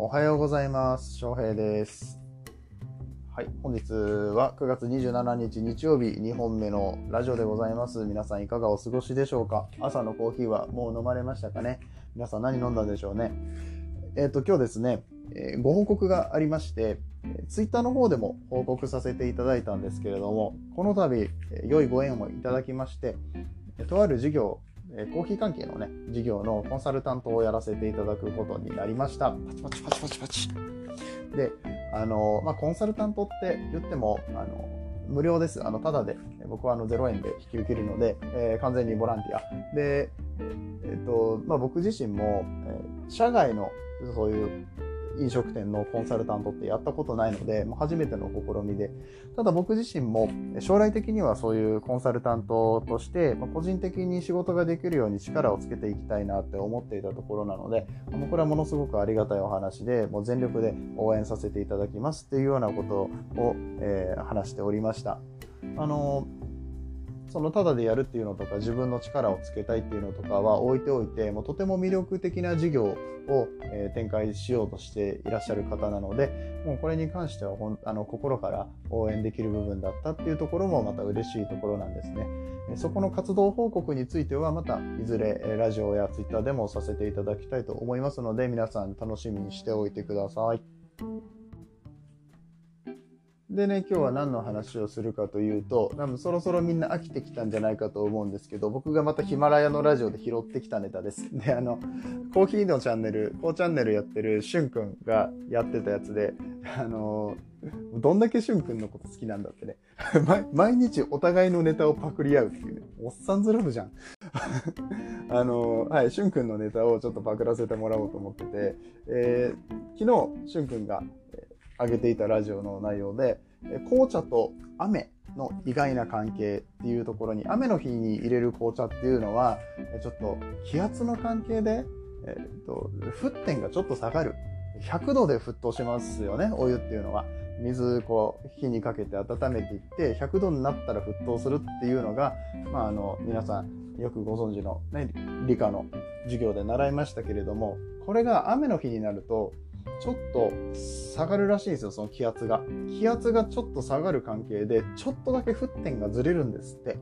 おはようございます。翔平です。はい、本日は9月27日日曜日2本目のラジオでございます。皆さんいかがお過ごしでしょうか？朝のコーヒーはもう飲まれましたかね？皆さん何飲んだでしょうね？えっ、と、今日ですね、えーご報告がありまして、えーツイッターの方でも報告させていただいたんですけれども、この度、えー良いご縁をいただきまして、えーとある事業、えーコーヒー関係のね、事業のコンサルタントをやらせていただくことになりました。パチパチパチパチパチ。で、あの、まあ、コンサルタントって言っても、あの、無料です。あの、ただで、えー僕はあの0円で引き受けるので、えー完全にボランティア。で、えっと、まあ、僕自身も、えー社外のそういう飲食店のコンサルタントってやったことないので、もう初めての試みで、ただ僕自身も将来的にはそういうコンサルタントとして、まあ個人的に仕事ができるように力をつけていきたいなって思っていたところなので、もうこれはものすごくありがたいお話で、もう全力で応援させていただきますっていうようなことを、えー話しておりました。あのそのただでやるっていうのとか自分の力をつけたいっていうのとかは置いておいてもうとても魅力的な事業を、えー展開しようとしていらっしゃる方なのでもうこれに関してはほんあの心から応援できる部分だったっていうところもまた嬉しいところなんですね。そこの活動報告についてはまたいずれラジオやツイッターでもさせていただきたいと思いますので皆さん楽しみにしておいてください。でね、今日は何の話をするかというと、多分そろそろみんな飽きてきたんじゃないかと思うんですけど、僕がまたヒマラヤのラジオで拾ってきたネタです。で、あの、コーヒーのチャンネル、コーチャンネルやってるしゅんくんがやってたやつで、あの、どんだけしゅんくんのこと好きなんだってね。毎日お互いのネタをパクり合うっていうね。おっさんずラブじゃん。あの、はい、しゅんくんのネタをちょっとパクらせてもらおうと思ってて、えー昨日、しゅんくんが、上げていたラジオの内容で、紅茶と雨の意外な関係っていうところに、雨の日に入れる紅茶っていうのは、ちょっと気圧の関係で、えーと、沸点がちょっと下がる。100度で沸騰しますよね、お湯っていうのは。水、こう、火にかけて温めていって、100度になったら沸騰するっていうのが、まあ、あの、皆さんよくご存知の、ね、理科の授業で習いましたけれども、これが雨の日になると、ちょっと下がるらしいんですよ、その気圧が。気圧がちょっと下がる関係で、ちょっとだけ沸点がずれるんですって。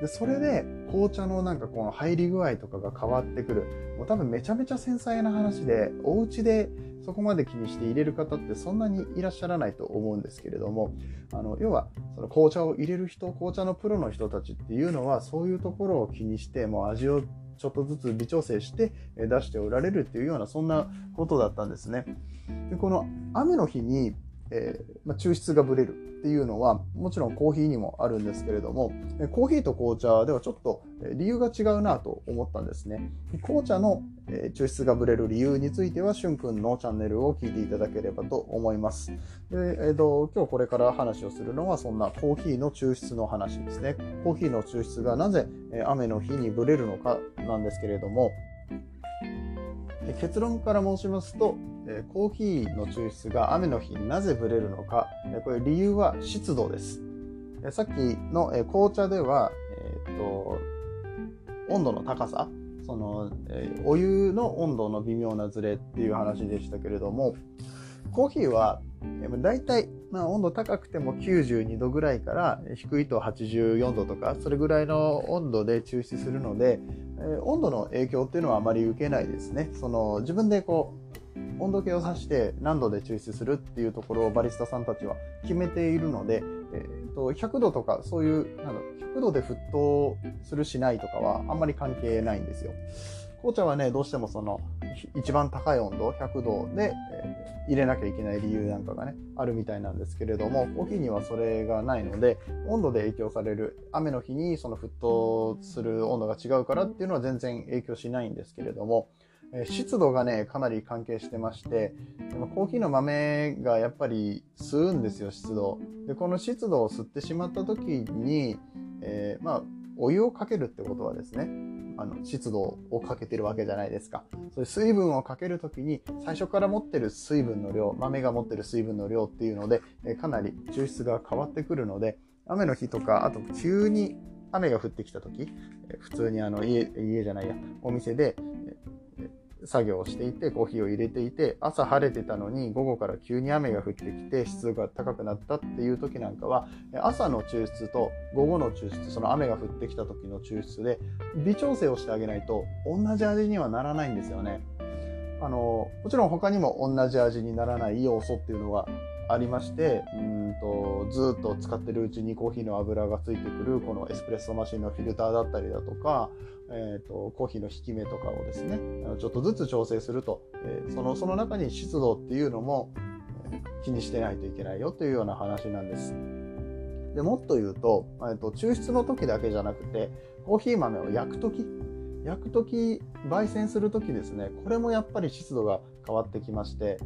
で、それで紅茶のなんかこの入り具合とかが変わってくる。もう多分めちゃめちゃ繊細な話で、お家でそこまで気にして入れる方ってそんなにいらっしゃらないと思うんですけれども、あの、要は、その紅茶を入れる人、紅茶のプロの人たちっていうのは、そういうところを気にして、もう味をちょっとずつ微調整して出しておられるっていうような、そんなことだったんですね。で、この雨の日に、えーまあ、抽出がぶれるっていうのは、もちろんコーヒーにもあるんですけれども、コーヒーと紅茶ではちょっと理由が違うなと思ったんですね。紅茶のえ抽出がぶれる理由については、しゅんくんのチャンネルを聞いていただければと思います。で、えーと、今日これから話をするのは、そんなコーヒーの抽出の話ですね。コーヒーの抽出がなぜ雨の日にぶれるのかなんですけれども、結論から申しますと、えコーヒーの抽出が雨の日になぜぶれるのか、えこれ理由は湿度です。さっきの、え紅茶では、えーと温度の高さ、その、えお湯の温度の微妙なズレっていう話でしたけれども、コーヒーは、大体、まあ、温度高くても92度ぐらいから低いと84度とか、それぐらいの温度で抽出するので、え温度の影響っていうのはあまり受けないですね。その自分でこう温度計を指して何度で抽出するっていうところをバリスタさんたちは決めているので、えーと100度とかそういうなんだろ100度で沸騰するしないとかはあんまり関係ないんですよ。紅茶はね、どうしてもその一番高い温度、100度で、えー入れなきゃいけない理由なんかがね、あるみたいなんですけれども、コーヒーにはそれがないので、温度で影響される、雨の日にその沸騰する温度が違うからっていうのは全然影響しないんですけれども、湿度がね、かなり関係してまして、でもコーヒーの豆がやっぱり吸うんですよ、湿度。で、この湿度を吸ってしまった時に、えーまあ、お湯をかけるってことはですね、あの湿度をかけてるわけじゃないですか。そういう水分をかけるときに最初から持ってる水分の量、豆が持ってる水分の量っていうので、えーかなり抽出が変わってくるので、雨の日とか、あと急に雨が降ってきたとき、普通にあの家、家じゃないや、お店で、作業をしていてコーヒーを入れていて朝晴れてたのに午後から急に雨が降ってきて湿度が高くなったっていう時なんかは朝の抽出と午後の抽出その雨が降ってきた時の抽出で微調整をしてあげないと同じ味にはならないんですよね。あのもちろん他にも同じ味にならない要素っていうのがありましてうんとずっと使ってるうちにコーヒーの油がついてくるこのエスプレッソマシンのフィルターだったりだとか、えーと、コーヒーの引き目とかをですねちょっとずつ調整すると、えー、そのその中に湿度っていうのも気にしてないといけないよというような話なんです。でもっと言うと,、えーと、抽出の時だけじゃなくてコーヒー豆を焼く時焼く時焙煎する時ですねこれもやっぱり湿度が変わってきまして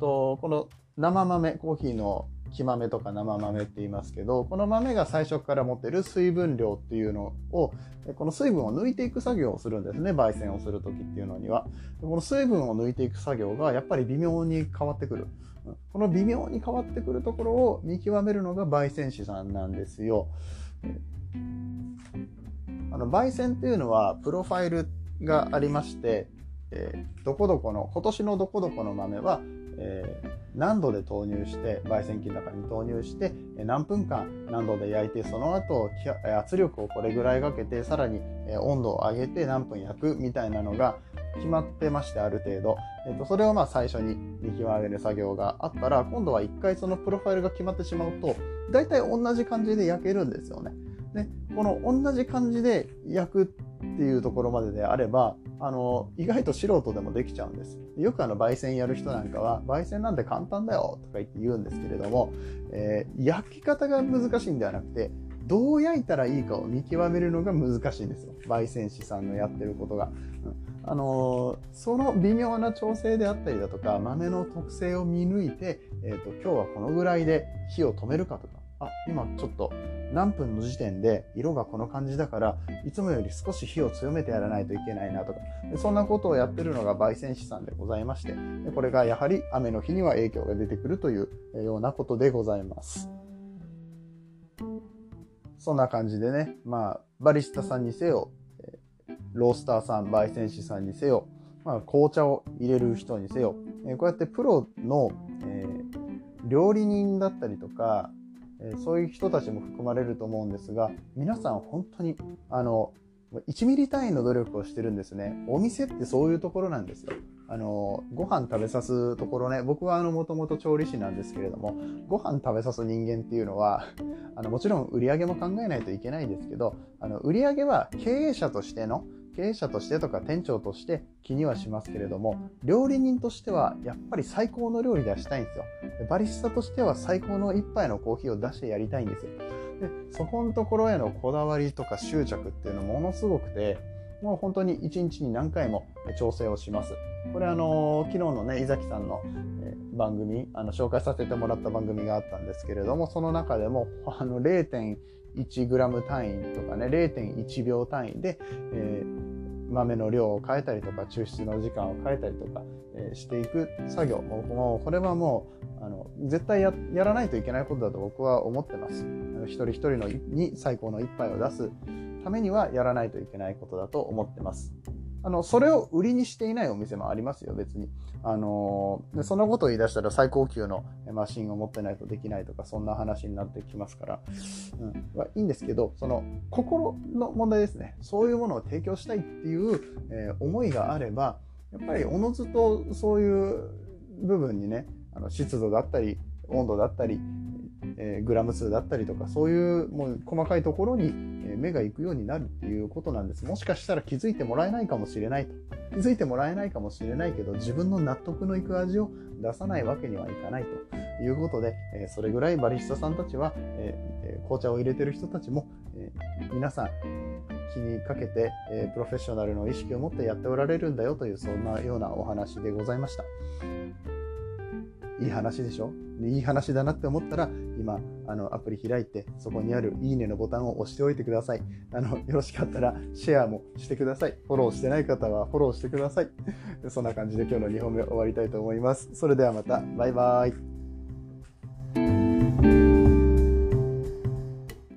とこの生豆コーヒーの木豆とか生豆って言いますけどこの豆が最初から持ってる水分量っていうのをこの水分を抜いていく作業をするんですね焙煎をする時っていうのには。この水分を抜いていく作業がやっぱり微妙に変わってくる。この微妙に変わってくるところを見極めるのが焙煎師さんなんですよ。あの焙煎っていうのはプロファイルがありましてえー、どこどこの今年のどこどこの豆はえー、何度で投入して焙煎機の中に投入して何分間何度で焼いてその後圧力をこれぐらいかけてさらに温度を上げて何分焼くみたいなのが決まってましてある程度、えー、とそれをまあ最初に見極める作業があったら今度は一回そのプロファイルが決まってしまうと大体同じ感じで焼けるんですよね。でこの同じ感じで焼くっていうところまでであればあの意外と素人でもできちゃうんです。よくあの焙煎やる人なんかは焙煎なんて簡単だよとか言って言うんですけれども、えー、焼き方が難しいんではなくてどう焼いたらいいかを見極めるのが難しいんですよ。焙煎師さんのやってることが、うん、あの、その微妙な調整であったりだとか豆の特性を見抜いて、えーと今日はこのぐらいで火を止めるかとかあ今ちょっと何分の時点で色がこの感じだからいつもより少し火を強めてやらないといけないなとか。そんなことをやってるのが焙煎師さんでございましてこれがやはり雨の日には影響が出てくるというようなことでございます。そんな感じでねまあバリスタさんにせよロースターさん焙煎師さんにせよ、まあ、紅茶を入れる人にせよこうやってプロの、えー、料理人だったりとかえそういう人たちも含まれると思うんですが皆さん本当にあの1ミリ単位の努力をしてるんですね。お店ってそういうところなんですよ。あのご飯食べさすところね。僕はもともと調理師なんですけれどもご飯食べさす人間っていうのはあのもちろん売り上げも考えないといけないんですけどあの売り上げは経営者としての経営者としてとか店長として気にはしますけれども料理人としてはやっぱり最高の料理出したいんですよ。バリスタとしては最高の一杯のコーヒーを出してやりたいんですよ。でそこのところへのこだわりとか執着っていうのものすごくてもう本当に一日に何回も調整をします。これあの昨日のね伊崎さんの番組あの紹介させてもらった番組があったんですけれどもその中でもあの 0.1g 単位とかね0.1秒単位で、えー、豆の量を変えたりとか抽出の時間を変えたりとか、えー、していく作業もうこれはもうあの絶対やらないといけないことだと僕は思ってます。一人一人のに最高の一杯を出すためにはやらないといけないことだと思ってます。あの、それを売りにしていないお店もありますよ、別に。あのでそんなことを言い出したら最高級のマシンを持ってないとできないとか、そんな話になってきますから、うん、はいいんですけど、その心の問題ですね。そういうものを提供したいっていう、えー、思いがあれば、やっぱりおのずとそういう部分にね、あの湿度だったり、温度だったり、えー、グラム数だったりとかそういうもう細かいところに目が行くようになるっていうことなんですもしかしたら気づいてもらえないかもしれないと気づいてもらえないかもしれないけど自分の納得のいく味を出さないわけにはいかないということで、え、それぐらいバリスタさんたちは、え、紅茶を入れてる人たちも、え皆さん気にかけて、えプロフェッショナルの意識を持ってやっておられるんだよというそんなようなお話でございました。いい話でしょ？いい話だなって思ったら、今、あの、アプリ開いて、そこにあるいいねのボタンを押しておいてください。あの、よろしかったら、シェアもしてください。フォローしてない方はフォローしてください。そんな感じで今日の2本目終わりたいと思います。それではまた、バイバーイ。